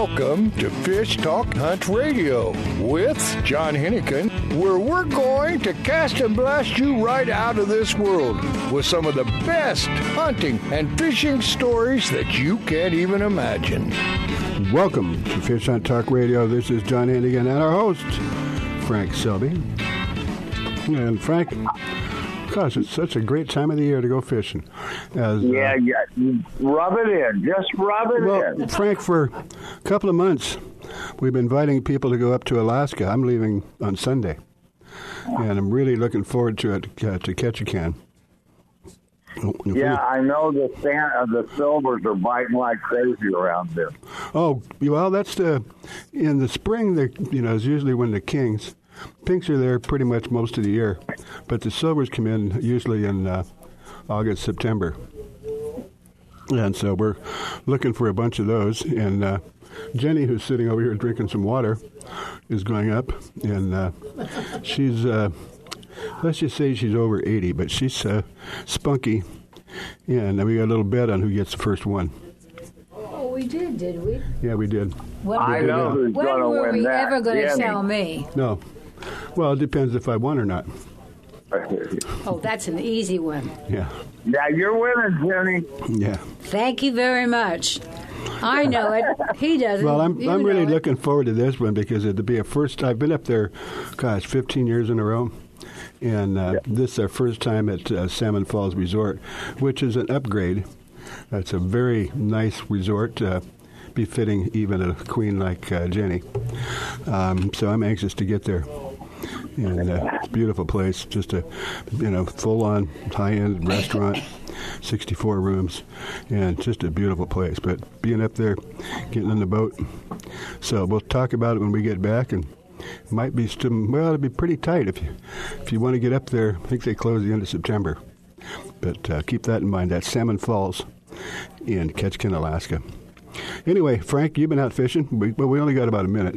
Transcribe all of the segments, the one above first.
Welcome to Fish Talk Hunt Radio with John Hennigan, where we're going to cast and blast you right out of this world with some of the best hunting and fishing stories that you can't even imagine. Welcome to Fish Hunt Talk Radio. This is John Hennigan and our host, Frank Selby. And Frank, gosh, it's such a great time of the year to go fishing. As, yeah, uh, yeah, rub it in. Just rub it well, in. Frank, for a couple of months, we've been inviting people to go up to Alaska. I'm leaving on Sunday, and I'm really looking forward to it uh, to Ketchikan. If yeah, I know the uh, the silvers are biting like crazy around there. Oh well, that's the in the spring. The you know is usually when the kings pinks are there pretty much most of the year, but the silvers come in usually in uh, August, September. And so we're looking for a bunch of those. And uh, Jenny, who's sitting over here drinking some water, is going up. And uh, she's, uh, let's just say she's over 80, but she's uh, spunky. And we got a little bet on who gets the first one. Oh, we did, did we? Yeah, we did. When, I know who's when were win we that. ever going to Jenny. tell me? No. Well, it depends if I won or not. Oh, that's an easy one. Yeah. Yeah, you're winning, Jenny. Yeah. Thank you very much. I know it. He doesn't. Well, I'm You I'm really it. looking forward to this one because it'll be a first. I've been up there, gosh, 15 years in a row, and uh, this is our first time at uh, Salmon Falls Resort, which is an upgrade. That's a very nice resort. Uh, befitting even a queen like uh, Jenny. Um, so I'm anxious to get there. And uh, it's a beautiful place, just a you know full-on high-end restaurant, 64 rooms, and just a beautiful place. But being up there, getting in the boat, so we'll talk about it when we get back, and it might be some, well, it'll be pretty tight if you if you want to get up there. I think they close the end of September, but uh, keep that in mind. That's Salmon Falls in Ketchikan, Alaska. Anyway, Frank, you've been out fishing, we, but we only got about a minute.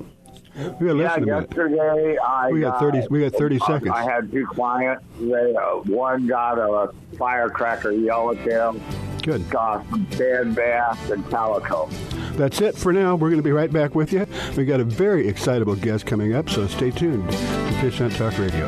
We got Yeah, than a minute. yesterday I We got 30 we got 30 I- seconds. I had two clients. They, uh, one got a firecracker yellowtail, Good. got some dead bass and calico. That's it for now. We're going to be right back with you. We got a very excitable guest coming up, so stay tuned to Fish Hunt Talk Radio.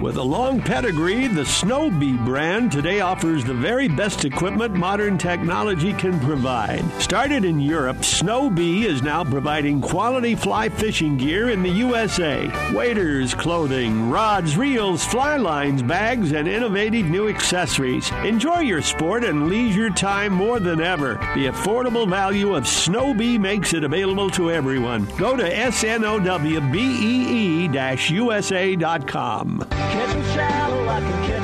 With a long pedigree, the Snowbee brand today offers the very best equipment modern technology can provide. Started in Europe, Snowbee is now providing quality fly fishing gear in the USA. Waders, clothing, rods, reels, fly lines, bags, and innovative new accessories. Enjoy your sport and leisure time more than ever. The affordable value of Snowbee makes it available to everyone. Go to snowbee-usa.com. Catch 'em shallow, I can catch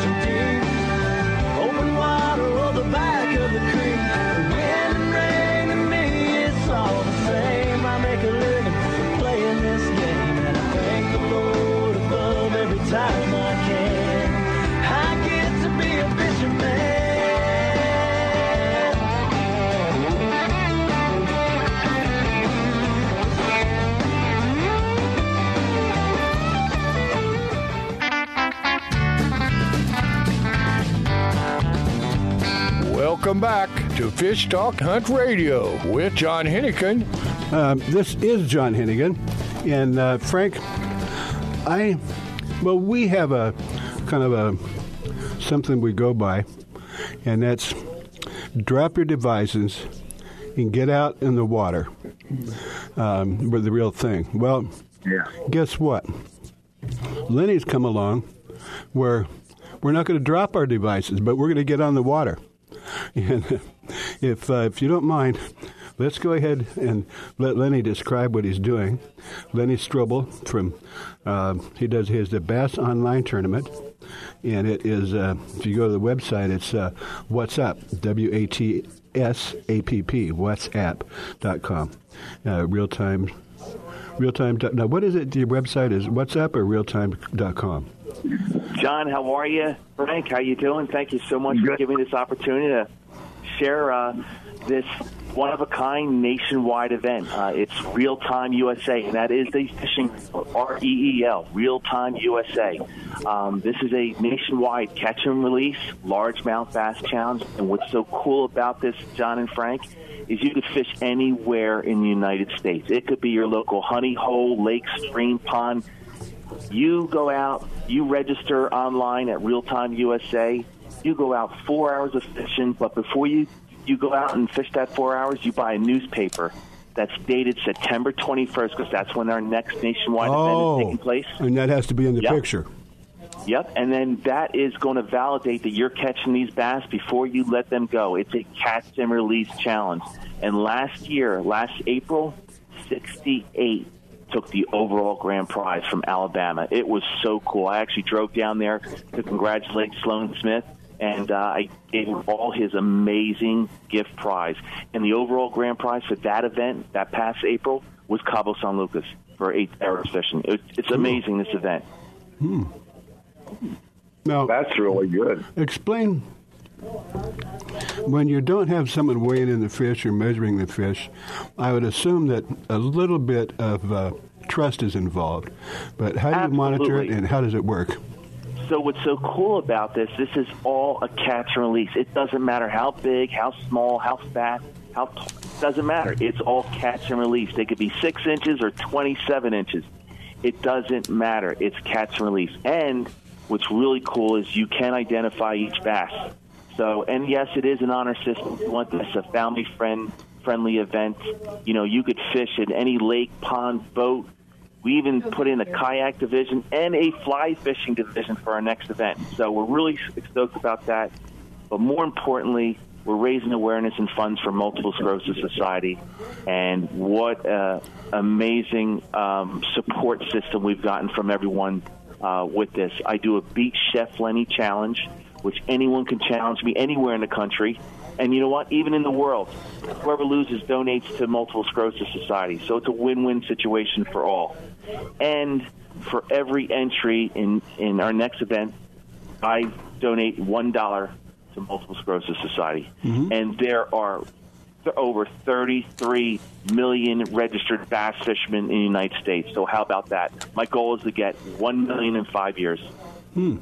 Fish Talk Hunt Radio with John Hennigan. Um, this is John Hennigan. And uh, Frank, I, well, we have a kind of a something we go by, and that's drop your devices and get out in the water um, with the real thing. Well, yeah. guess what? Lenny's come along where we're not going to drop our devices, but we're going to get on the water. And if uh, if you don't mind, let's go ahead and let Lenny describe what he's doing. Lenny Strobel from uh, he does his the Bass Online Tournament, and it is uh, if you go to the website, it's uh, What's Up W A T S A P P WhatsApp.com, uh, real time. Real time. Now, what is it? Your website is WhatsApp or realtime.com? John, how are you? Frank, how you doing? Thank you so much for giving me this opportunity to share uh, this one of a kind nationwide event. Uh, it's Real Time USA, and that is the fishing R E E L, Real Time USA. Um, this is a nationwide catch and release largemouth bass challenge. And what's so cool about this, John and Frank, is you could fish anywhere in the United States. It could be your local honey hole, lake, stream, pond. You go out, you register online at Real Time USA. You go out four hours of fishing, but before you you go out and fish that four hours, you buy a newspaper that's dated September 21st because that's when our next nationwide event is Oh, taking place. and that has to be in the Yep. picture. Yep, and then that is going to validate that you're catching these bass before you let them go. It's a catch and release challenge. And last year, last April, 68 took the overall grand prize from Alabama. It was so cool. I actually drove down there to congratulate Sloan Smith, and uh, I gave him all his amazing gift prize. And the overall grand prize for that event, that past April, was Cabo San Lucas for eight hours fishing. It, it's amazing, this event. Hmm. Now that's really good. Explain when you don't have someone weighing in the fish or measuring the fish. I would assume that a little bit of uh, trust is involved. But how do you monitor it, and how does it work? So what's so cool about this? This is all a catch and release. It doesn't matter how big, how small, how fat, how tall. It doesn't matter. It's all catch and release. They could be six inches or twenty-seven inches. It doesn't matter. It's catch and release. And what's really cool is you can identify each bass. So, and yes, it is an honor system. You want this a family friend friendly event. You know, you could fish in any lake, pond, boat. We even put in a kayak division and a fly fishing division for our next event. So we're really stoked about that. But more importantly, we're raising awareness and funds for Multiple Sclerosis Society, and what a amazing um, support system we've gotten from everyone uh, with this. I do a Beat Chef Lenny challenge, which anyone can challenge me anywhere in the country. And you know what? Even in the world, whoever loses donates to Multiple Sclerosis Society. So it's a win-win situation for all. And for every entry in, in our next event, I donate one dollar to Multiple Sclerosis Society, and there are th- over 33 million registered bass fishermen in the United States. So how about that? My goal is to get one million in five years. Hmm.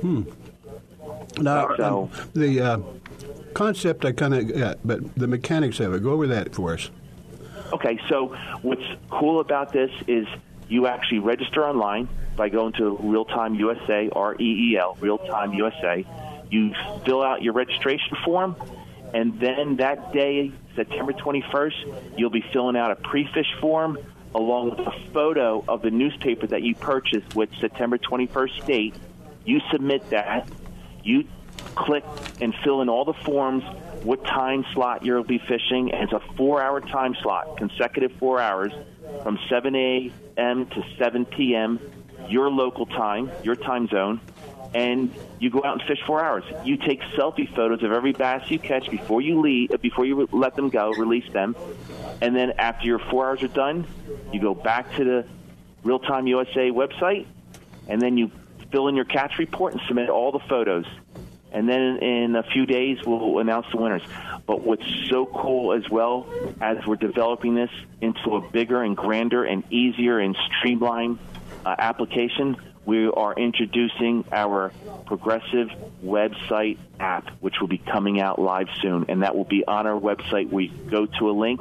Hmm. Now, So- um, the uh, concept I kind of got, but the mechanics of it, go over that for us. Okay, so what's cool about this is you actually register online by going to Real Time USA, R E E L, Real Time USA. You fill out your registration form, and then that day, September 21st, you'll be filling out a pre fish form along with a photo of the newspaper that you purchased with September 21st date. You submit that. You click and fill in all the forms, what time slot you'll be fishing, and it's a four hour time slot, consecutive four hours from 7 a.m. to 7 p.m., your local time, your time zone, and you go out and fish four hours. You take selfie photos of every bass you catch before you leave, uh, before you let them go, release them, and then after your four hours are done, you go back to the Real Time USA website, and then you fill in your catch report and submit all the photos. And then in a few days, we'll announce the winners. But what's so cool as well as we're developing this into a bigger and grander and easier and streamlined uh, application, we are introducing our progressive website app, which will be coming out live soon. And that will be on our website. We go to a link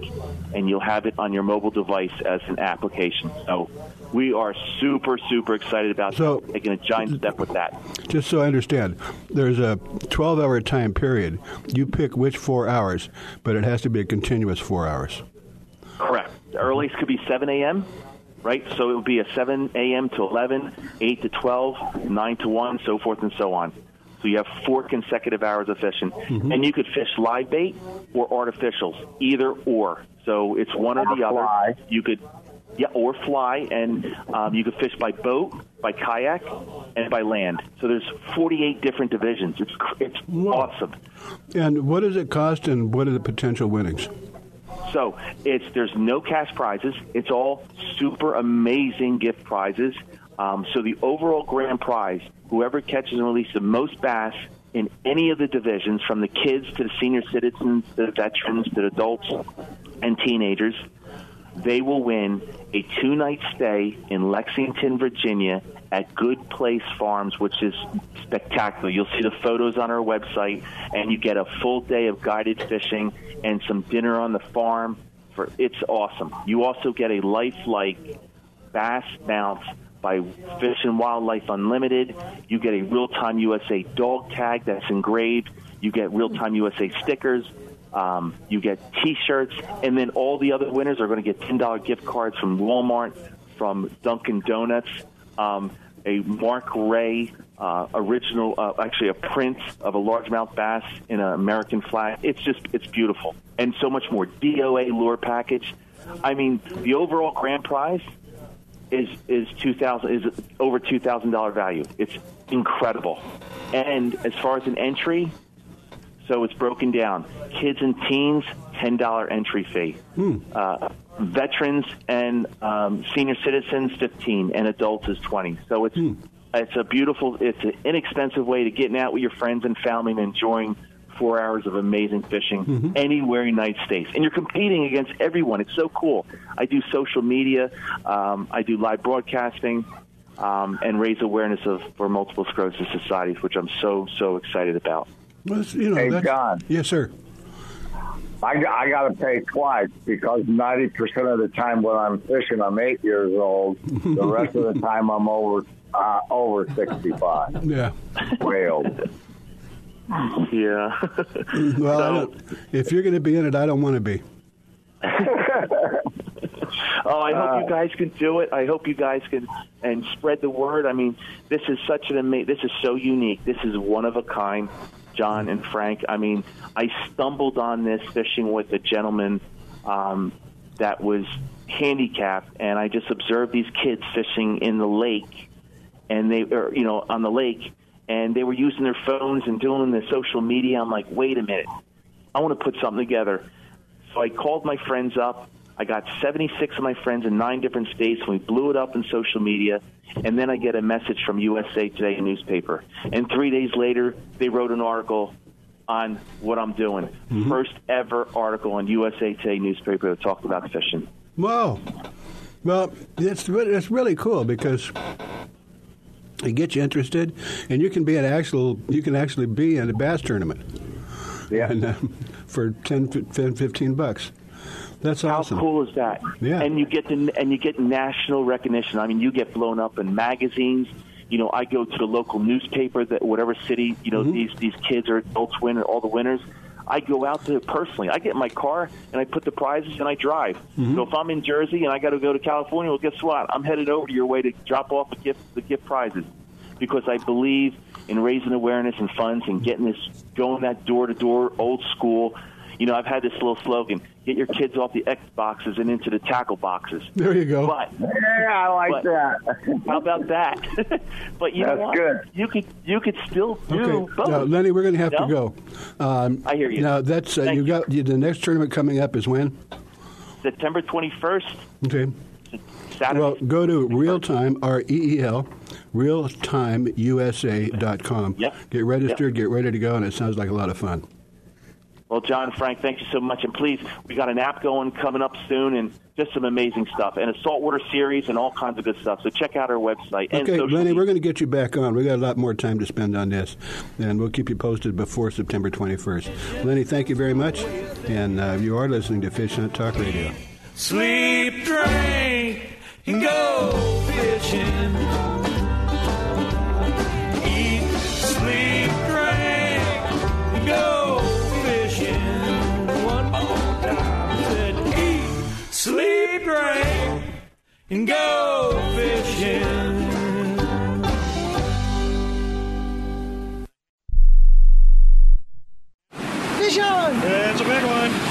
and you'll have it on your mobile device as an application. So we are super, super excited about So- taking a giant step with that. Just so I understand, there's a 12 hour time period. You pick which four hours, but it has to be a continuous four hours. Correct. The earliest could be 7 a.m., right? So it would be a 7 a.m. to 11, 8 to 12, 9 to 1, so forth and so on. So you have four consecutive hours of fishing. Mm-hmm. And you could fish live bait or artificials, either or. So it's one or, Or the other. You could, yeah, or fly, and um, you can fish by boat, by kayak, and by land. So there's 48 different divisions. It's it's awesome. And what does it cost, and what are the potential winnings? So it's there's no cash prizes. It's all super amazing gift prizes. Um, so the overall grand prize, whoever catches and releases the most bass in any of the divisions, from the kids to the senior citizens, to the veterans, to the adults and teenagers, they will win a two night stay in Lexington, Virginia at Good Place Farms, which is spectacular. You'll see the photos on our website, and you get a full day of guided fishing and some dinner on the farm. For It's awesome. You also get a lifelike bass bounce by Fish and Wildlife Unlimited. You get a Real Time USA dog tag that's engraved. You get Real Time USA stickers. Um, you get T-shirts, and then all the other winners are going to get ten dollar gift cards from Walmart, from Dunkin' Donuts, um, a Mark Ray uh, original, uh, actually a print of a largemouth bass in an American flag. It's just it's beautiful, and so much more. DOA lure package. I mean, the overall grand prize is is two thousand is over two thousand dollar value. It's incredible. And as far as an entry, so it's broken down. Kids and teens, ten dollar entry fee. Uh, veterans and um, senior citizens, fifteen, and adults is twenty. So it's it's a beautiful, it's an inexpensive way to getting out with your friends and family and enjoying four hours of amazing fishing anywhere in the United States. And you're competing against everyone. It's so cool. I do social media, um, I do live broadcasting, um, and raise awareness of for multiple sclerosis societies, which I'm so so excited about. Well, you know, Hey, that's- John. Yes, sir. I, got- I got to pay twice because 90% of the time when I'm fishing, I'm eight years old. The rest of the time, I'm over uh, over 65. Yeah. Way over. Yeah. Well, I don't, if you're going to be in it, I don't want to be. Oh, I hope you guys can do it. I hope you guys can and spread the word. I mean, this is such an amazing. This is so unique. This is one of a kind, John and Frank. I mean, I stumbled on this fishing with a gentleman um, that was handicapped, and I just observed these kids fishing in the lake, and they, or, you know, on the lake, and they were using their phones and doing the social media. I'm like, wait a minute, I want to put something together. So I called my friends up. I got 76 of my friends in nine different states, and we blew it up in social media. And then I get a message from USA Today newspaper. And three days later, they wrote an article on what I'm doing. First ever article on USA Today newspaper that talked about fishing. Whoa. Well, it's it's really cool because it gets you interested, and you can be an actual you can actually be in a bass tournament. Yeah. And, uh, for 10, 10, 15 bucks. That's awesome. How cool is that? Yeah. And you get the, and you get national recognition. I mean, you get blown up in magazines. You know, I go to the local newspaper that whatever city you know mm-hmm. these these kids or adults win or all the winners. I go out there personally. I get in my car and I put the prizes and I drive. Mm-hmm. So if I'm in Jersey and I got to go to California, well, guess what? I'm headed over to your way to drop off the gift the gift prizes because I believe in raising awareness and funds and getting this going that door to door old school. You know, I've had this little slogan: get your kids off the X boxes and into the tackle boxes. There you go. But Yeah, I like But- that. how about that? but you know what? good. You could you could still do Okay, both. now, Lenny, we're going to have to go. Um, I hear you. Now that's uh, you you. got you, the next tournament coming up is when? September 21st, Okay. Saturday. Well, go to real time R E E L realtimeusa.com. Yep. Get registered, get ready to go, and it sounds like a lot of fun. Well, John, Frank, thank you so much. And please, we got an app going coming up soon and just some amazing stuff and a saltwater series and all kinds of good stuff. So check out our website. Okay, social Lenny, media. we're going to get you back on. we got a lot more time to spend on this, and we'll keep you posted before September 21st. Lenny, thank you very much. And uh, you are listening to Fish Hunt Talk Radio. Sleep, drink, and go fishing. Drink, and go fishing. Fish on! It's a big one.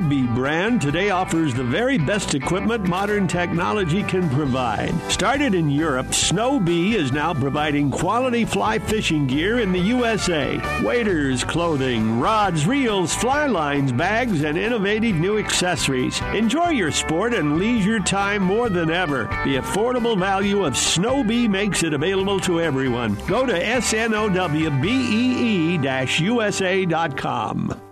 Bee brand today offers the very best equipment modern technology can provide. Started in Europe, Snowbee is now providing quality fly fishing gear in the USA. Waders, clothing, rods, reels, fly lines, bags, and innovative new accessories. Enjoy your sport and leisure time more than ever. The affordable value of Snowbee makes it available to everyone. Go to snowbee-usa.com.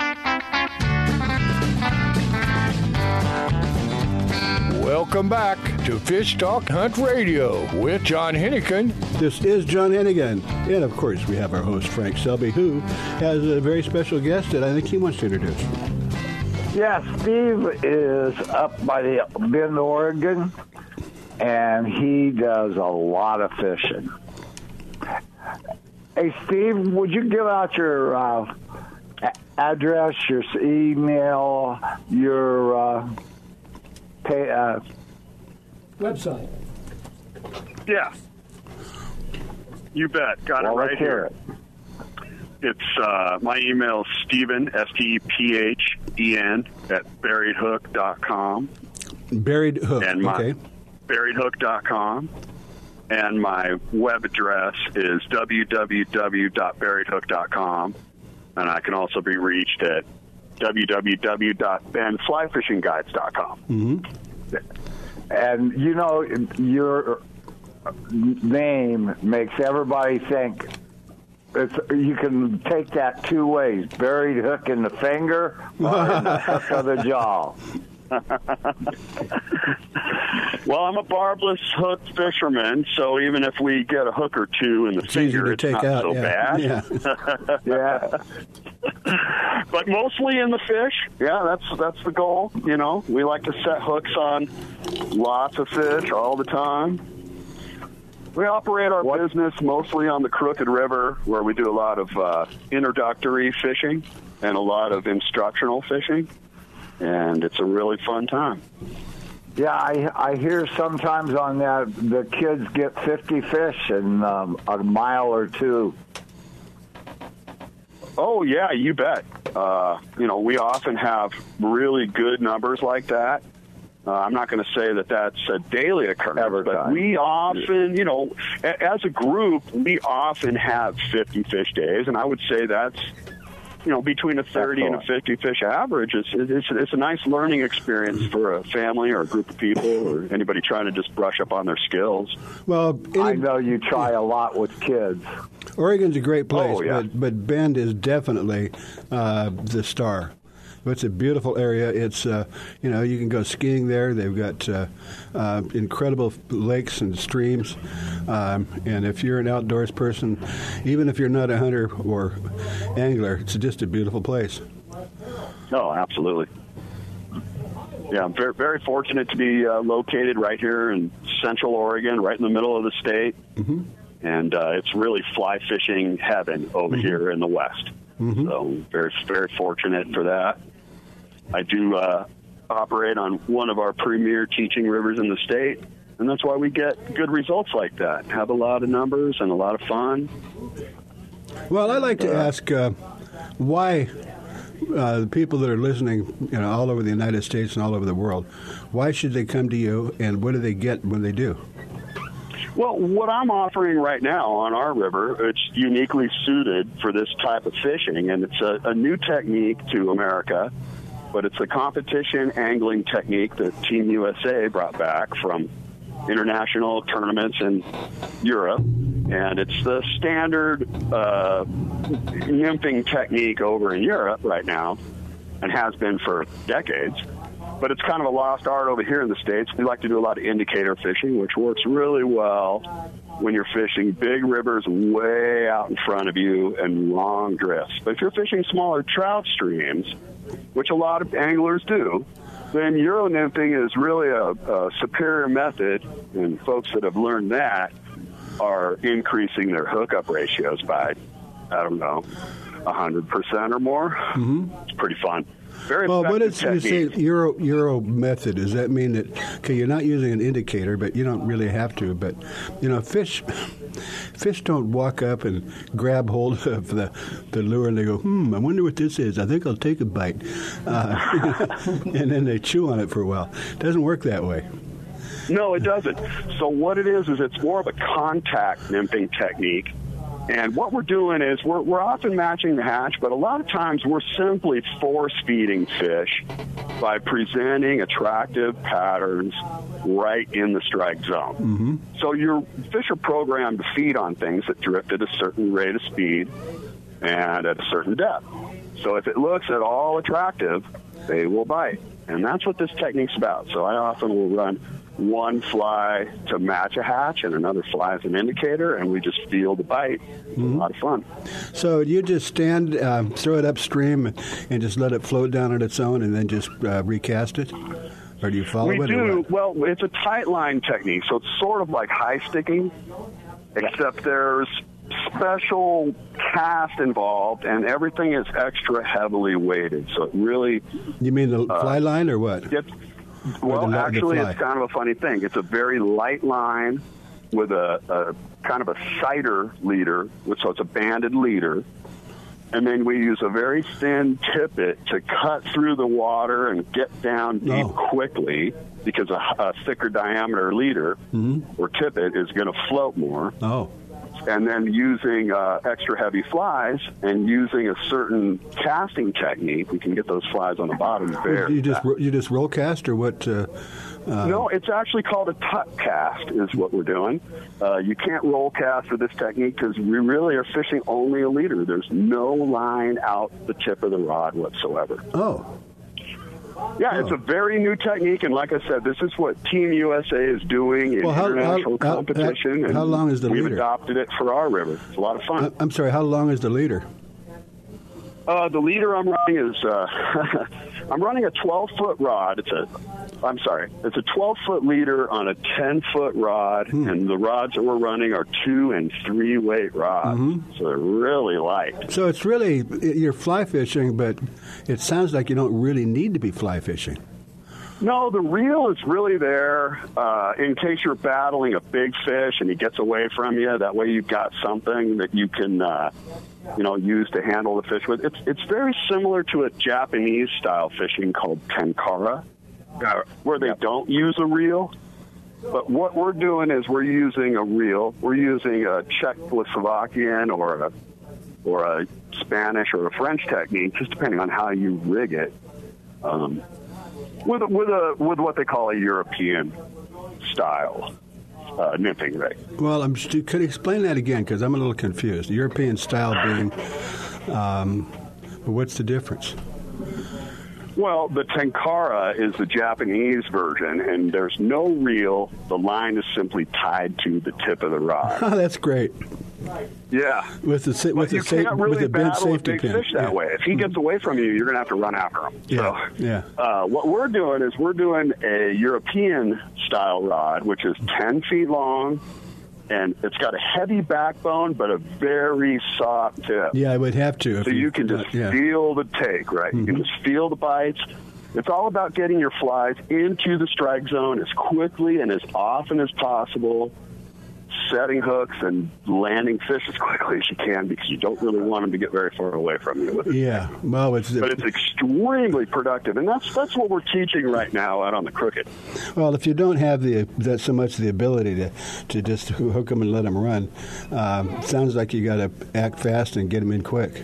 Welcome back to Fish Talk Hunt Radio with John Hennigan. This is John Hennigan. And of course, we have our host, Frank Selby, who has a very special guest that I think he wants to introduce. Yeah, Steve is up by the Bend, Oregon, and he does a lot of fishing. Hey, Steve, would you give out your uh, address, your email, your uh, pay, uh, Website. Yeah. You bet. Got well, it right let's hear here. It's uh, my email is Stephen S T E P H E N at buriedhook.com. Buried Hook. And my okay. buriedhook.com. And my web address is www.buriedhook.com. And I can also be reached at www.benflyfishingguides.com. Mm-hmm. And you know, your name makes everybody think it's, you can take that two ways: buried hook in the finger or in the hook of the jaw. well, I'm a barbless hook fisherman, so even if we get a hook or two in the It's easy finger, to it's take not out, so yeah. bad. Yeah. but mostly in the fish. Yeah, that's that's the goal. You know, we like to set hooks on lots of fish all the time. We operate our business mostly on the Crooked River, where we do a lot of uh, introductory fishing and a lot of instructional fishing, and it's a really fun time. Yeah, I I hear sometimes on that the kids get 50 fish in um, a mile or two. Oh yeah, you bet. Uh, you know, we often have really good numbers like that. Uh, I'm not going to say that that's a daily occurrence, but we often, you know, a- as a group, we often have 50 fish days, and I would say that's, you know, between a 30 and a 50 fish average. It's, it's, it's a nice learning experience for a family or a group of people or anybody trying to just brush up on their skills. Well, I know you try a lot with kids. Oregon's a great place, Oh, yeah. but, but Bend is definitely uh, the star. It's a beautiful area. It's uh, you know you can go skiing there. They've got uh, uh, incredible lakes and streams, um, and if you're an outdoors person, even if you're not a hunter or angler, it's just a beautiful place. Oh, absolutely. Yeah, I'm very, very fortunate to be uh, located right here in Central Oregon, right in the middle of the state. Mm-hmm. And uh, it's really fly fishing heaven over here in the West. So very, very fortunate for that. I do uh, operate on one of our premier teaching rivers in the state, and that's why we get good results like that. Have a lot of numbers and a lot of fun. Well, I'd like to ask uh, why uh, the people that are listening, you know, all over the United States and all over the world, why should they come to you, and what do they get when they do? Well, what I'm offering right now on our river, it's uniquely suited for this type of fishing, and it's a, a new technique to America, but it's a competition angling technique that Team USA brought back from international tournaments in Europe, and it's the standard uh, nymphing technique over in Europe right now, and has been for decades but it's kind of a lost art over here in the states. We like to do a lot of indicator fishing, which works really well when you're fishing big rivers way out in front of you and long drifts. But if you're fishing smaller trout streams, which a lot of anglers do, then Euro nymphing is really a, a superior method, and folks that have learned that are increasing their hookup ratios by, I don't know, 100% or more. Mm-hmm. It's pretty fun. Very Well, what is you say Euro Euro method? Does that mean that okay, you're not using an indicator, but you don't really have to. But you know, fish fish don't walk up and grab hold of the the lure and they go, hmm, I wonder what this is. I think I'll take a bite, uh, and then they chew on it for a while. It doesn't work that way. No, it doesn't. So what it is is it's more of a contact nymphing technique. And what we're doing is we're, we're often matching the hatch, but a lot of times we're simply force feeding fish by presenting attractive patterns right in the strike zone. Mm-hmm. So your fish are programmed to feed on things that drift at a certain rate of speed and at a certain depth. So if it looks at all attractive, they will bite. And that's what this technique's about. So I often will run one fly to match a hatch and another fly as an indicator, and we just feel the bite. A lot of fun. So you just stand, uh, throw it upstream, and just let it float down on its own, and then just uh, recast it, or do you follow we it? or do. Well, it's a tight line technique, so it's sort of like high sticking, except there's special cast involved, and everything is extra heavily weighted. So it really You mean the uh, fly line or what? gets. Well, the li- the actually, it's kind of a funny thing. It's a very light line with a, a kind of a sighter leader, so it's a banded leader. And then we use a very thin tippet to cut through the water and get down deep oh. quickly because a, a thicker diameter leader mm-hmm. or tippet is going to float more. Oh. And then using uh, extra heavy flies and using a certain casting technique, we can get those flies on the bottom very You just you just roll cast or what? Uh, uh, No, it's actually called a tuck cast, is what we're doing. Uh, you can't roll cast with this technique because we really are fishing only a leader. There's no line out the tip of the rod whatsoever. Oh. Yeah, it's a very new technique, and like I said, this is what Team USA is doing in Well, how- international how- how- competition. and how long is the we've leader? adopted it for our river. It's a lot of fun. I'm sorry. How long is the leader? Uh, the leader I'm running is uh, I'm running a 12 foot rod. It's a I'm sorry, it's a 12 foot leader on a 10 foot rod, Hmm. and the rods that we're running are two and three weight rods, Mm-hmm. so they're really light. So it's really you're fly fishing, but it sounds like you don't really need to be fly fishing. No, the reel is really there uh, in case you're battling a big fish and he gets away from you. That way, you've got something that you can, uh, you know, use to handle the fish with. It's it's very similar to a Japanese style fishing called tenkara, uh, where they don't use a reel. But what we're doing is we're using a reel. We're using a Czech Czechoslovakian or a or a Spanish or a French technique, just depending on how you rig it. Um, with a, with a with what they call a European style uh, nymphing rig. Well, I'm st- could you explain that again because I'm a little confused. European style being, um, what's the difference? Well, the Tenkara is the Japanese version, and there's no reel. The line is simply tied to the tip of the rod. Oh, that's great. Yeah. With the But with you the sa- can't with really the bent safety big pin. fish that Yeah. way. If he gets away from you, you're going to have to run after him. Yeah, yeah. Uh, what we're doing is we're doing a European style rod, which is 10 feet long, and it's got a heavy backbone, but a very soft tip. Yeah, I would have to. So you can just uh, yeah. feel the take, right? You can mm-hmm. just feel the bites. It's all about getting your flies into the strike zone as quickly and as often as possible, setting hooks and landing fish as quickly as you can because you don't really want them to get very far away from you. Yeah, well, it's But it's extremely productive, and that's that's what we're teaching right now out on the crooked. well. If you don't have the that so much the ability to to just hook them and let them run, um, sounds like you got to act fast and get them in quick.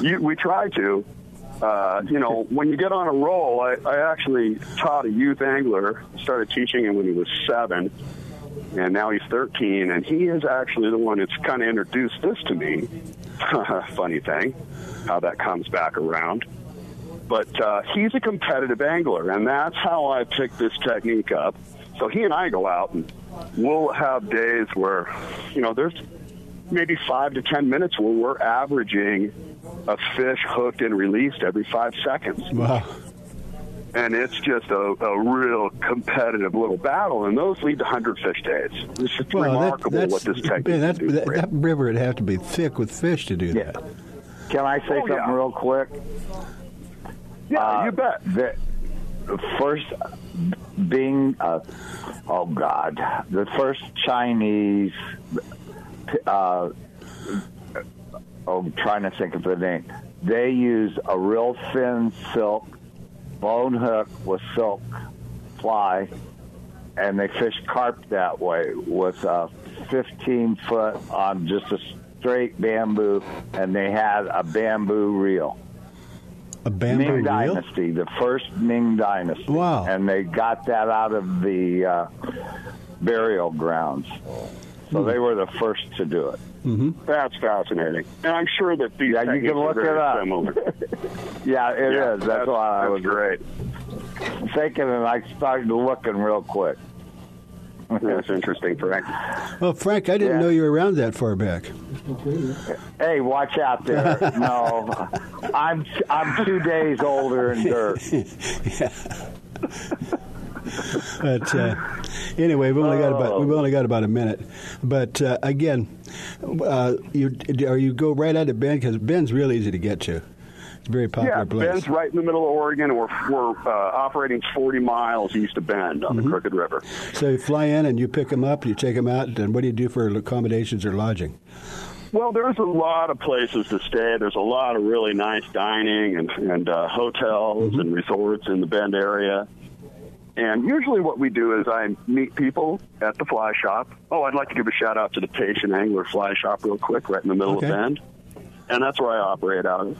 You, we try to. Uh, you know, when you get on a roll, I, I actually taught a youth angler, started teaching him when he was seven, and now he's 13, and he is actually the one that's kind of introduced this to me. Funny thing, how that comes back around. But uh, he's a competitive angler, and that's how I picked this technique up. So he and I go out, and we'll have days where, you know, there's maybe five to ten minutes where we're averaging a fish hooked and released every five seconds. Wow. And it's just a, a real competitive little battle, and those lead to 100 fish days. It's just Well, that- remarkable that's, what this technique man, that's, can do that, for that river would have to be thick with fish to do that. Can I say Oh, something yeah. real quick? Yeah, you bet. The, first, being, uh, oh God, the first Chinese, uh, oh, I'm trying to think of the name. They use a real thin silk bone hook with silk fly, and they fish carp that way with a 15 foot on just a straight bamboo, and they had a bamboo reel. A bamboo Ming reel? Dynasty, the first Ming Dynasty. Wow. And they got that out of the uh, burial grounds. So they were the first to do it. Mm-hmm. That's fascinating. And I'm sure that these Yeah, you can look are very it up. Yeah, it is. Yeah, That's, that's- why I that's was great. thinking, and I started looking real quick. That's interesting, Frank. Well, Frank, I didn't Yeah. know you were around that far back. Hey, watch out there! no, I'm I'm two days older in dirt. But uh, anyway, we've only got about we've only got about a minute. But uh, again, uh, you are you go right out of Bend because Bend's real easy to get to. It's a very popular Yeah, place. Bend's right in the middle of Oregon. We're, we're uh, operating 40 miles east of Bend on Mm-hmm. the Crooked River. So you fly in and you pick them up, you take them out, and what do you do for accommodations or lodging? Well, there's a lot of places to stay. There's a lot of really nice dining and, and uh, hotels and resorts in the Bend area. And usually, what we do is I meet people at the fly shop. Oh, I'd like to give a shout out to the Patient Angler Fly Shop real quick, right in the middle Okay. of Bend. And that's where I operate out of.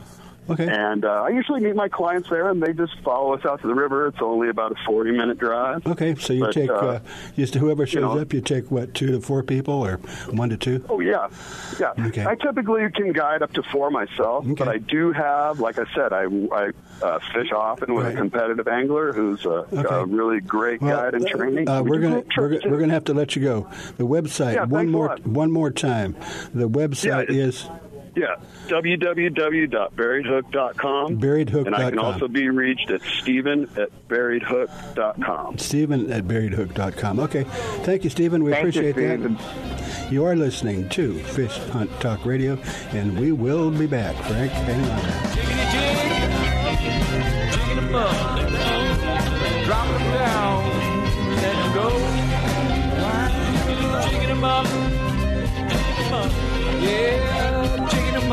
Okay. And uh, I usually meet my clients there, and they just follow us out to the river. It's only about a 40 minute drive. Okay, so you But, take uh, uh, just whoever shows know- up. You take what two to four people, or one to two? Oh yeah, yeah. Okay. I typically can guide up to four myself, but I do have, like I said, I, I uh, fish often with a competitive angler who's a, a really great guide and training. Uh, We we're gonna we're, we're gonna have to let you go. The website Yeah, one more one more time. The website Yeah, is Yeah, www.buriedhook.com. Buriedhook.com. And I can also be reached at stephen at buriedhook.com. Stephen at buriedhook.com. Okay, thank you, Stephen. We Thank you, appreciate that. You are listening to Fish Hunt Talk Radio, and we will be back. Frank, hang on. Jigging them up, drop them down, let them go. Jigging them up, jigging yeah, jigging them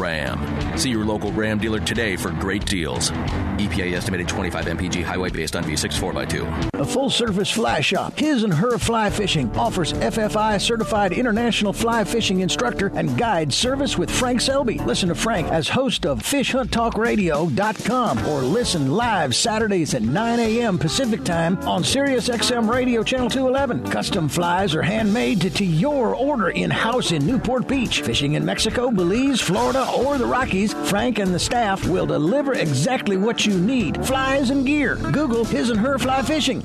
Ram. See your local Ram dealer today for great deals. EPA estimated 25 mpg highway based on V6 4x2. A full service fly shop, His and Her Fly Fishing, offers FFI certified international fly fishing instructor and guide service with Frank Selby. Listen to Frank as host of FishHuntTalkRadio.com or listen live Saturdays at 9 a.m. Pacific Time on Sirius XM Radio Channel 211. Custom flies are handmade to, to your order in house in Newport Beach. Fishing in Mexico, Belize, Florida, or the Rockies, Frank and the staff will deliver exactly what you need flies and gear. Google His and Her Fly Fishing.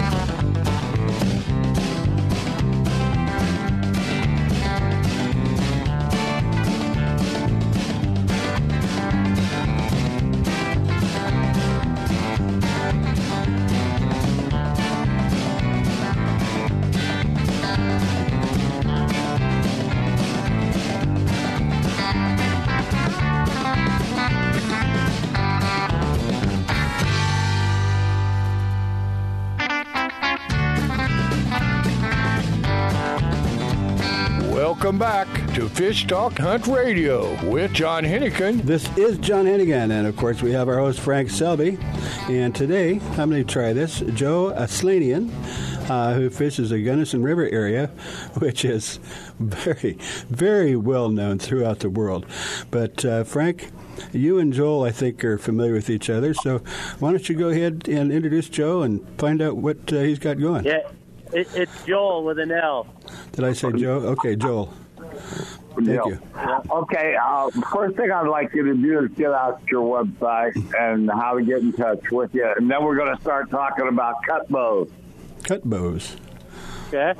Fish Talk Hunt Radio with John Hennigan. This is John Hennigan, and of course, we have our host Frank Selby. And today, I'm going to try this. Joe Aslanian, uh, who fishes the Gunnison River area, which is very, very well known throughout the world. But uh, Frank, you and Joel, I think, are familiar with each other. So why don't you go ahead and introduce Joe and find out what uh, he's got going? Yeah, it, it's Joel with an L. Did I say Joe? Okay, Joel. Thank you. Okay, uh, first thing I'd like you to do is get out your website and how to get in touch with you, and then we're going to start talking about cut bows. Cut bows. Okay.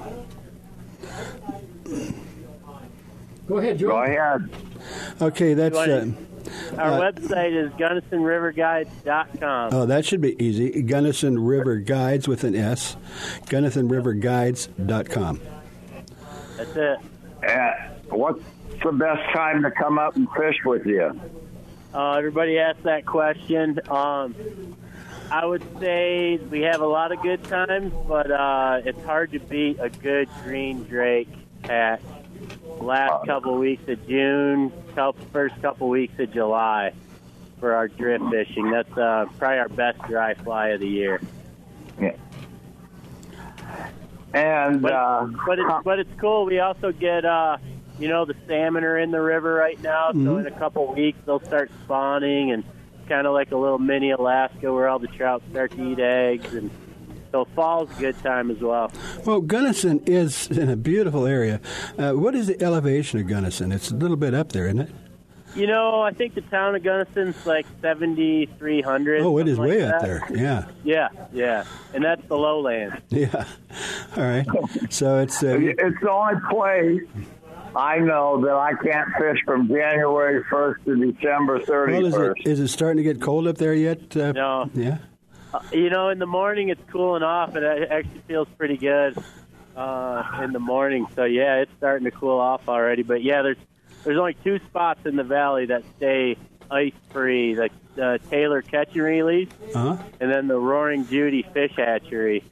Go ahead, Joe. Go ahead. Okay, that's uh, Our Uh, website is GunnisonRiverGuides.com. Oh, that should be easy. Gunnison River Guides with an S. GunnisonRiverGuides.com. That's it. Uh, what's the best time to come up and fish with you? Uh, everybody asks that question. Um, I would say we have a lot of good times, but uh, it's hard to beat a good green drake catch. Last couple weeks of June, first couple weeks of July for our drift fishing. That's uh, probably our best dry fly of the year. Yeah. And but, uh, but it's but it's cool. We also get uh, you know the salmon are in the river right now, so Mhm. in a couple weeks they'll start spawning and kind of like a little mini Alaska where all the trout start to eat eggs and. So fall's a good time as well. Well, Gunnison is in a beautiful area. Uh, what is the elevation of Gunnison? It's a little bit up there, isn't it? You know, I think the town of Gunnison's like 7,300. Oh, it is something way like up there. Yeah, Yeah, yeah. And that's the lowland. yeah. All right. So it's uh, it's the only place I know that I can't fish from January 1st to December 31st. well, is it is it starting to get cold up there yet? Uh, No. Yeah. Uh, you know, in the morning it's cooling off, and it actually feels pretty good uh, in the morning. So yeah, it's starting to cool off already. But yeah, there's there's only two spots in the valley that stay ice free: the uh, Taylor Catch and Release, Uh huh. and then the Roaring Judy Fish Hatchery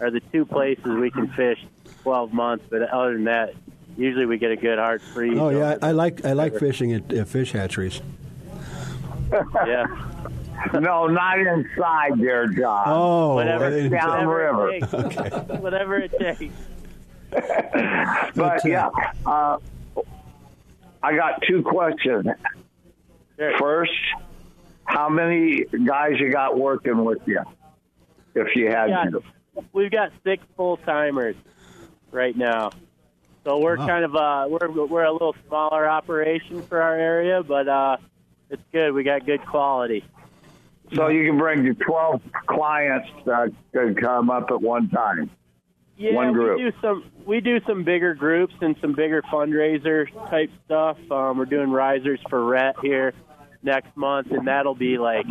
are the two places we can fish 12 months. But other than that, usually we get a good hard freeze. Oh yeah, I, I like I like fishing at uh, fish hatcheries. yeah. no, not inside there, John. Oh, whatever, in- down whatever it river. takes. whatever it takes. But yeah, uh, I got two questions. First, how many guys you got working with you? If you had Yeah. to. We've got six full timers right now. So we're Wow. kind of uh we're we're a little smaller operation for our area, but uh it's good. We got good quality. So you can bring your 12 clients that could come up at one time. Yeah, One group. we do some we do some bigger groups and some bigger fundraiser type stuff. Um, we're doing risers for Rhett here next month, and that'll be like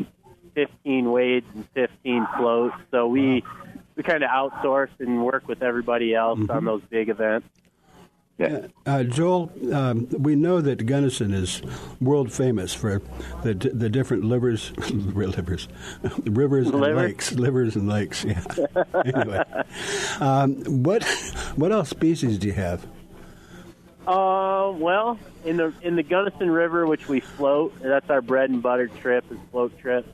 15 wades and 15 floats. So we we kind of outsource and work with everybody else on those big events. Yeah. Uh, Joel, um, we know that Gunnison is world famous for the the different livers, livers, rivers and Liver? lakes, livers and lakes. Yeah. anyway, um, what what else species do you have? Uh, well, in the in the Gunnison River, which we float, that's our bread and butter trip is float trip.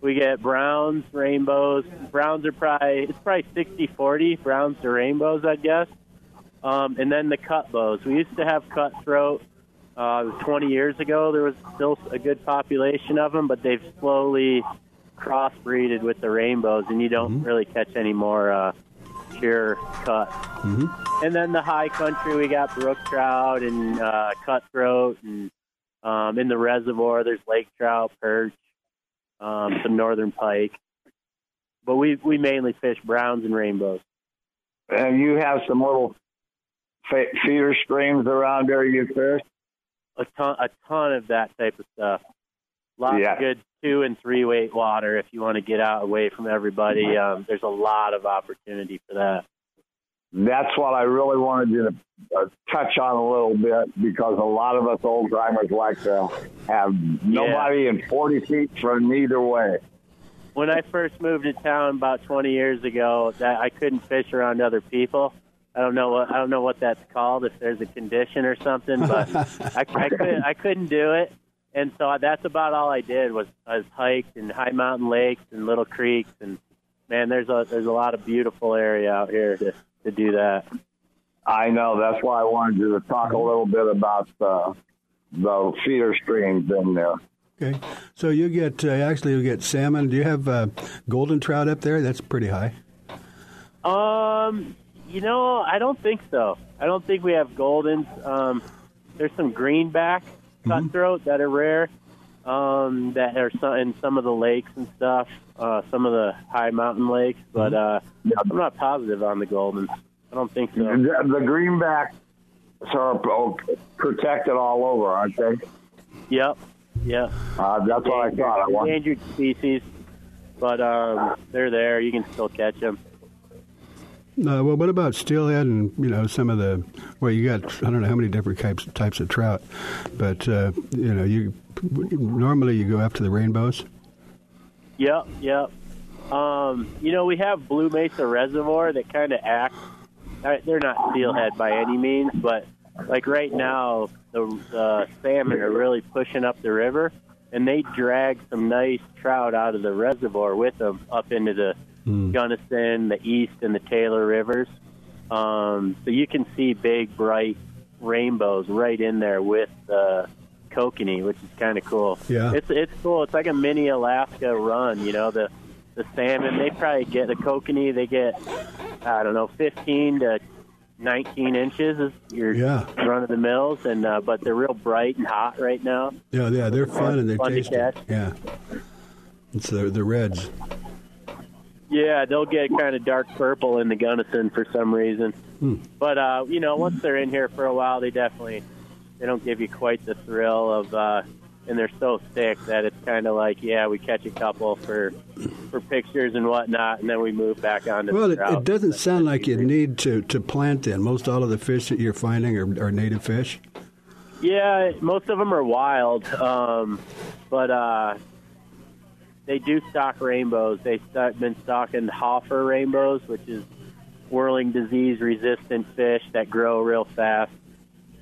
We get browns, rainbows. Browns are probably it's probably 60-40, browns to rainbows, I guess. Um, and then the cut bows. We used to have cutthroat. Uh, 20 years ago, there was still a good population of them, but they've slowly crossbreeded with the rainbows, and you don't really catch any more uh, pure cut. Mm-hmm. And then the high country, we got brook trout and uh, cutthroat, and um, in the reservoir, there's lake trout, perch, um, some northern pike. But we we mainly fish browns and rainbows. And you have some little fe- feeder streams around there you fish? A ton a ton of that type of stuff. Lots Yeah. of good two and three weight water if you want to get out away from everybody. Um, there's a lot of opportunity for that. That's what I really wanted you to uh, touch on a little bit because a lot of us old timers like to have nobody in 40 feet from either way. when I first moved to town about 20 years ago, that I couldn't fish around other people. I don't know what I don't know what that's called. If there's a condition or something, but I, I couldn't I couldn't do it, and so that's about all I did was I was hiked in high mountain lakes and little creeks, and man, there's a there's a lot of beautiful area out here to to do that. I know. That's why I wanted you to talk a little bit about the, the feeder streams in there. Okay, so you get uh, actually you get salmon. Do you have uh, golden trout up there? That's pretty high. Um, you know, I don't think so. I don't think we have goldens. Um, there's some greenback cutthroat that are rare. Um, that are some, in some of the lakes and stuff. Uh, some of the high mountain lakes, but uh, I'm not positive on the goldens. I don't think so. The, the greenbacks are oh, protected all over, aren't they? Yep. yeah. Uh, that's what I thought. I. Endangered species, but um, they're there. You can still catch them. Uh, well, what about steelhead and you know some of the well, you got I don't know how many different types types of trout, but uh, you know you normally you go after the rainbows. Yep, yep. Um, you know, we have Blue Mesa Reservoir that kind of acts. They're not steelhead by any means, but like right now, the uh, salmon are really pushing up the river, and they drag some nice trout out of the reservoir with them up into the Gunnison, the East, and the Taylor rivers. Um, so you can see big, bright rainbows right in there with the kokanee, which is kind of cool. Yeah. it's it's cool. It's like a mini Alaska run. You know, the the salmon they probably get the kokanee. They get I don't know, 15 to 19 inches is your Yeah. run of the mills, and uh, but they're real bright and hot right now. Yeah, yeah, they're fun and they're Fun to tasty. catch. Yeah, it's the the reds. Yeah, they'll get kind of dark purple in the Gunnison for some reason. Hmm. But uh, you know, once they're in here for a while, they definitely they don't give you quite the thrill of, uh, and they're so thick that it's kind of like, yeah, we catch a couple for for pictures and whatnot, and then we move back on to Well, it, it doesn't sound like you need to, to plant in. Most all of the fish that you're finding are, are native fish. Yeah, most of them are wild, um, but uh, they do stock rainbows. They've been stocking Hofer rainbows, which is whirling disease resistant fish that grow real fast.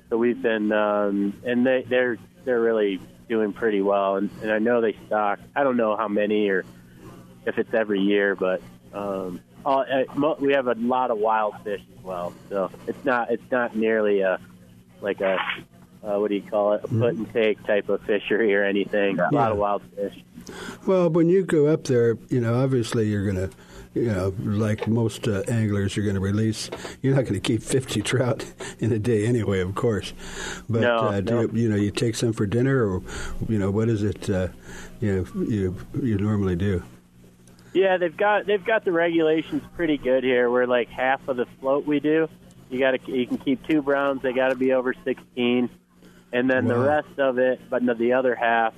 So we've been, um, and they, they're they're really doing pretty well. And, and I know they stock. I don't know how many or if it's every year, but um, all, uh, mo- we have a lot of wild fish as well. So it's not it's not nearly a like a uh, what do you call it, a put and take type of fishery or anything. A lot of wild fish. Well, when you go up there, you know, obviously you're going to, you know, like most uh, anglers, you're going to release. You're not going to keep 50 trout in a day anyway, of course. But No, uh, do no. you, you know, you take some for dinner, or you know, what is it? Uh, you know, you you normally do. Yeah, they've got they've got the regulations pretty good here. We're like half of the float we do, you got to you can keep two browns. They got to be over 16, and then the rest of it, but the other half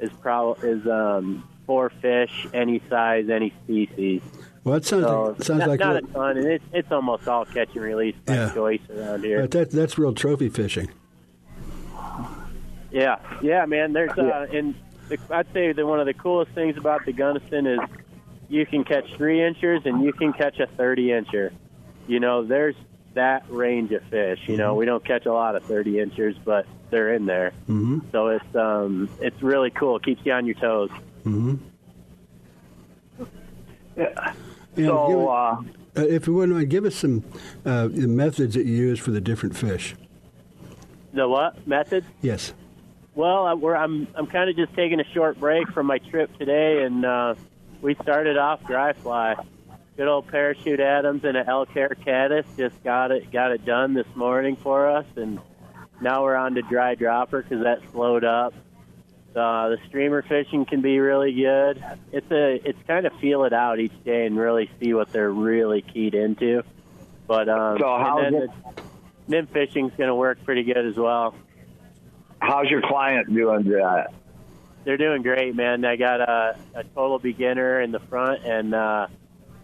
is pro is um, four fish, any size, any species. Well, that sounds So like, sounds not, like not real- a ton, and it's it's almost all catch and release by Yeah. choice around here. but that, that's real trophy fishing. Yeah, yeah, man. There's uh, and the, I'd say that one of the coolest things about the Gunnison is you can catch three inchers and you can catch a thirty incher. You know, there's that range of fish. You know, we don't catch a lot of thirty inchers, but they're in there. Mm-hmm. So it's um, it's really cool. It keeps you on your toes. Mm-hmm. Yeah. So, it- uh, Uh, if you wouldn't mind, give us some uh, the methods that you use for the different fish. The what method? Yes. Well, I- we're, I'm I'm kind of just taking a short break from my trip today, and uh, we started off dry fly. Good old parachute Adams and an elk hair caddis just got it got it done this morning for us, and now we're on to dry dropper because that slowed up. Uh, the streamer fishing can be really good. It's a it's kind of feel it out each day and really see what they're really keyed into. But um, So how's and then it- the nymph fishing's going to work pretty good as well. how's your client doing that? They're doing great, man. I got a, a total beginner in the front, and uh,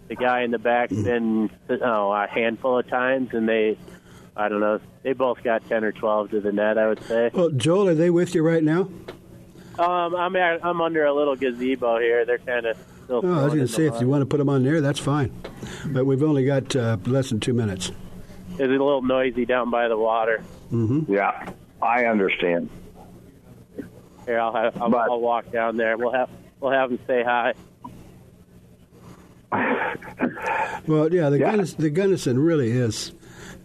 the guy in the back's been oh, a handful of times, and they, I don't know, they both got ten or twelve to the net. I would say. Well, Joel, are they with you right now? Um, I'm at, I'm under a little gazebo here. They're kind of still. Oh, I was throwing going to say, if you want to put them on there, that's fine. But we've only got uh, less than two minutes. It's a little noisy down by the water. Mm-hmm. Yeah, I understand. Here, I'll have I'll, I'll walk down there. We'll have we'll have them say hi. Well, yeah, the Gunnison, the Gunnison really is.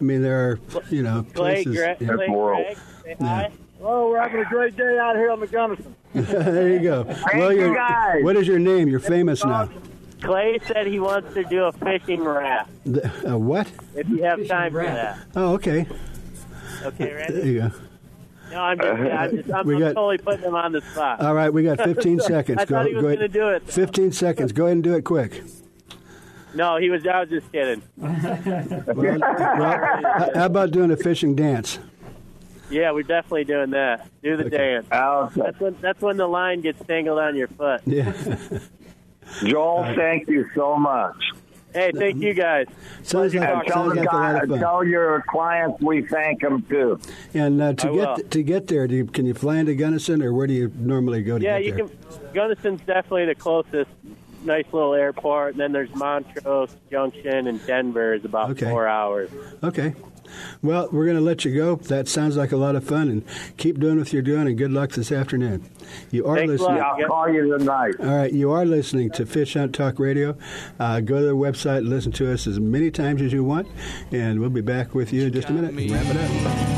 I mean, there are you know Clay, places. Gre- yeah. Clay Greg, say hi. Oh, we're having a great day out here on the Gunnison. there you go. well, you guys. what is your name? You're famous now. Clay said he wants to do a fishing raft. The- uh, what? If you have time for that. Oh, okay. Okay, There you go. No, I'm just, I'm, just, I'm, We I'm got- totally putting him on the spot. All right, we got 15 seconds. I go, thought he was going to do it. 15 seconds. Go ahead and do it quick. No, he was. I was just kidding. Well, well, how how about doing a fishing dance? Yeah, we're definitely doing that. Do the dance. That's when that's when the line gets tangled on your foot. Yeah. Joel, thank you so much. Hey, thank you guys. Sounds like, And tell, sounds the like guy, tell your clients we thank them too. And uh, to I get will. to get there, do you, can you fly into Gunnison, or where do you normally go to Yeah, get you there? can. Gunnison's definitely the closest. Nice little airport. And then there's Montrose Junction, and Denver is about Okay. four hours. Okay. Well, we're going to let you go. That sounds like a lot of fun, and keep doing what you're doing. And good luck this afternoon. You are Thanks listening. I'll call you tonight. All right, you are listening to Fish Hunt Talk Radio. Uh, go to the website and listen to us as many times as you want, and we'll be back with you in just a minute. Wrap it up.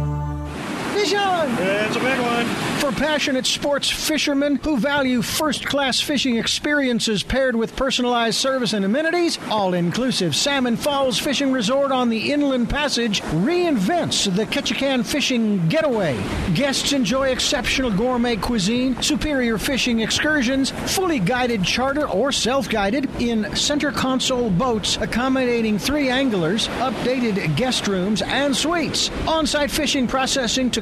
It's a big one. For passionate sports fishermen who value first class fishing experiences paired with personalized service and amenities, all inclusive Salmon Falls Fishing Resort on the Inland Passage reinvents the Ketchikan fishing getaway. Guests enjoy exceptional gourmet cuisine, superior fishing excursions, fully guided charter or self guided in center console boats accommodating three anglers, updated guest rooms and suites, on site fishing processing to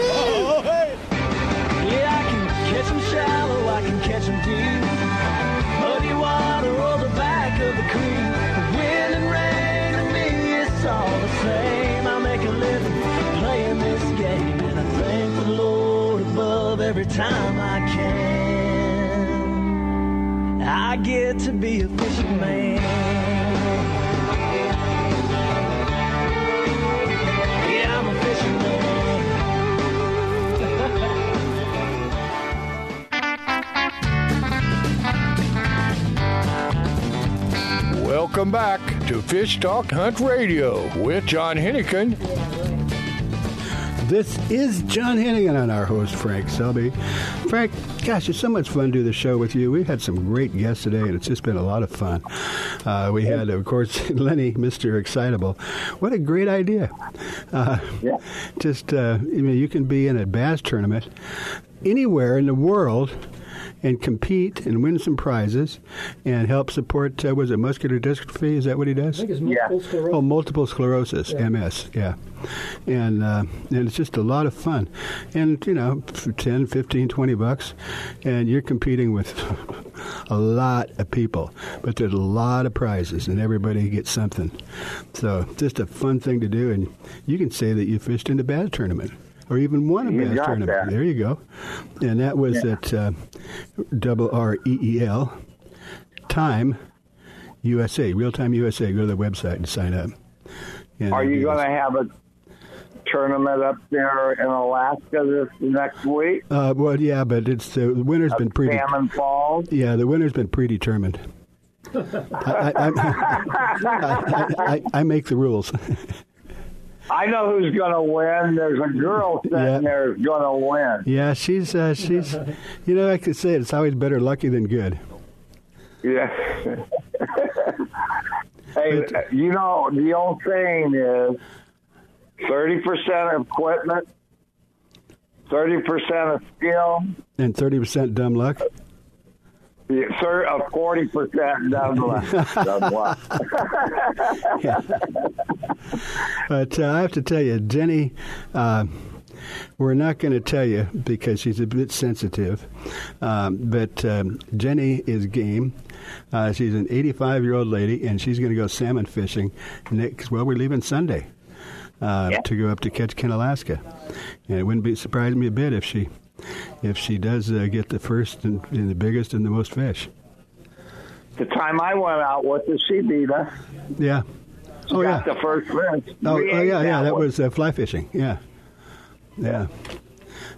Deep. Muddy water or the back of the creek. Wind and rain to me, it's all the same. I make a living playing this game, and I thank the Lord above every time I can. I get to be a fishing man. Welcome back to Fish Talk Hunt Radio with John Hennigan. This is John Hennigan and our host, Frank Selby. Frank, gosh, it's so much fun to do the show with you. We've had some great guests today, and it's just been a lot of fun. Uh, we had, of course, Lenny, Mr. Excitable. What a great idea. Uh, yeah. Just, uh, I mean, you can be in a bass tournament anywhere in the world and compete and win some prizes and help support, uh, was it muscular dystrophy? Is that what he does? I think it's multiple Yeah. sclerosis. Oh, multiple sclerosis, Yeah. MS, yeah. And, uh, and it's just a lot of fun. And, you know, for 10, 15, 20 bucks, and you're competing with a lot of people. But there's a lot of prizes, and everybody gets something. So just a fun thing to do. And you can say that you fished in a bass tournament. Or even won a You bass tournament. that. There you go. And that was Yeah. at uh, double R E E L time USA, Reel Time USA. Go to the website and sign up. And Are you going to have a tournament up there in Alaska this next week? Uh, well, yeah, but it's the winner's been pre. Salmon Falls. Yeah, the winner's been predetermined. I, I, I, I make the rules. I know who's going to win. There's a girl sitting Yeah. there who's going to win. Yeah, she's uh, she's. You know, I could say it's always better lucky than good. Yeah. hey, you know, the old saying is 30% of equipment, 30% of skill, And thirty percent dumb luck. Yeah, thir- uh, 40% dumb luck. But uh, I have to tell you, Jenny, uh, we're not going to tell you because she's a bit sensitive. Um, but um, Jenny is game. Uh, she's an 85 year old lady, and she's going to go salmon fishing next. Well, we're leaving Sunday uh, to go up to Ketchikan, Alaska, and it wouldn't be surprise me a bit if she if she does uh, get the first and, and the biggest and the most fish. the time I went out, what did she beat us? Yeah. She Oh, got yeah. the first fish. Oh, oh yeah, yeah. That was uh, fly fishing. Yeah, yeah.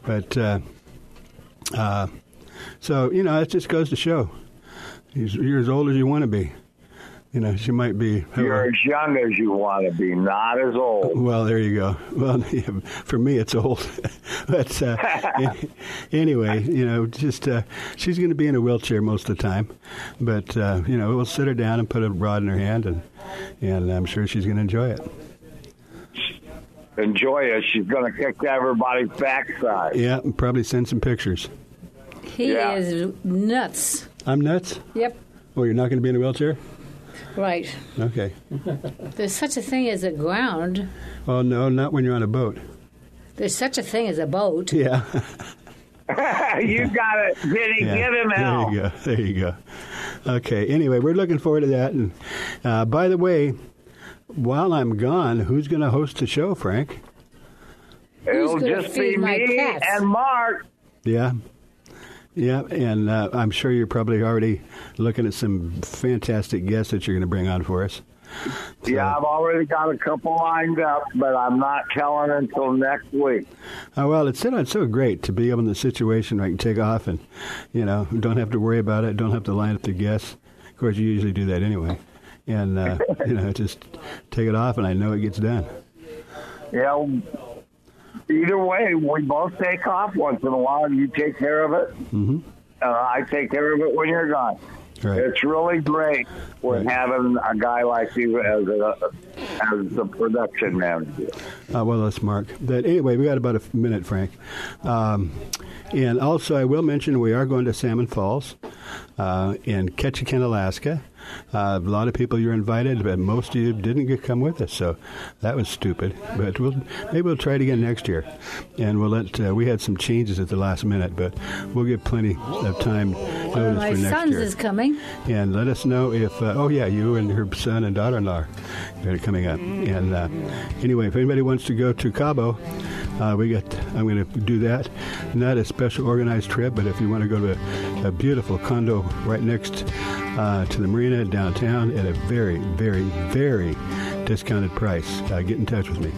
But uh, uh, so you know, it just goes to show you're as old as you want to be. You know, she might be. You're as young as you want to be, not as old. Well, there you go. Well, for me, it's old. but uh, anyway, you know, just uh, she's going to be in a wheelchair most of the time. But uh, you know, we'll sit her down and put a rod in her hand, and and I'm sure she's going to enjoy it. Enjoy it. She's going to kick everybody's backside. Yeah, and probably send some pictures. He is nuts. I'm nuts. Yep. Well, you're not going to be in a wheelchair? Right. Okay. There's such a thing as a ground. Oh no, not when you're on a boat. There's such a thing as a boat. Yeah. you got it, Vinny. yeah. Get him out. There you go. There you go. Okay. Anyway, we're looking forward to that. And uh, by the way, while I'm gone, who's going to host the show, Frank? It'll gonna just be feed my me cats? and Mark. Yeah. Yeah, and uh, I'm sure you're probably already looking at some fantastic guests that you're going to bring on for us. Yeah, I've already got a couple lined up, but I'm not telling until next week. Oh, well, it's, it's so great to be able in the situation where I can take off and, you know, don't have to worry about it, don't have to line up the guests. Of course, you usually do that anyway. And, uh, you know, just take it off and I know it gets done. Yeah. Either way, we both take off once in a while. You take care of it. hmm Uh, I take care of it when you're gone. Right. It's really great with having a guy like you as a as the production manager. Uh, well, that's Mark. But anyway, we got about a minute, Frank. Um, and also, I will mention we are going to Salmon Falls uh, in Ketchikan, Alaska. Uh, a lot of people you're invited, but most of you didn't get come with us, so that was stupid. But we'll maybe we'll try it again next year, and we'll let. Uh, we had some changes at the last minute, but we'll get plenty of time notice my for next sons year is coming. and let us know if uh, oh yeah you and her son and daughter-in-law are coming up. And uh, anyway if anybody wants to go to cabo uh, we got i'm going to do that. Not a special organized trip but if you want to go to a, a beautiful condo right next uh, to the marina downtown at a very very very discounted price uh, get in touch with me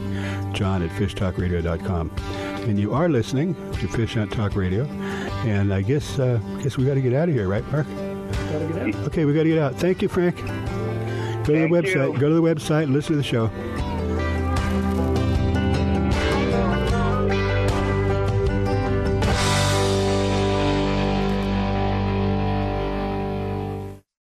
john at fishtalkradio.com and you are listening to fish hunt talk radio. And i guess uh, guess we got to get out of here right mark? Okay, we got to get out. Thank you, Frank. Go to the website. you. Go to the website and listen to the show.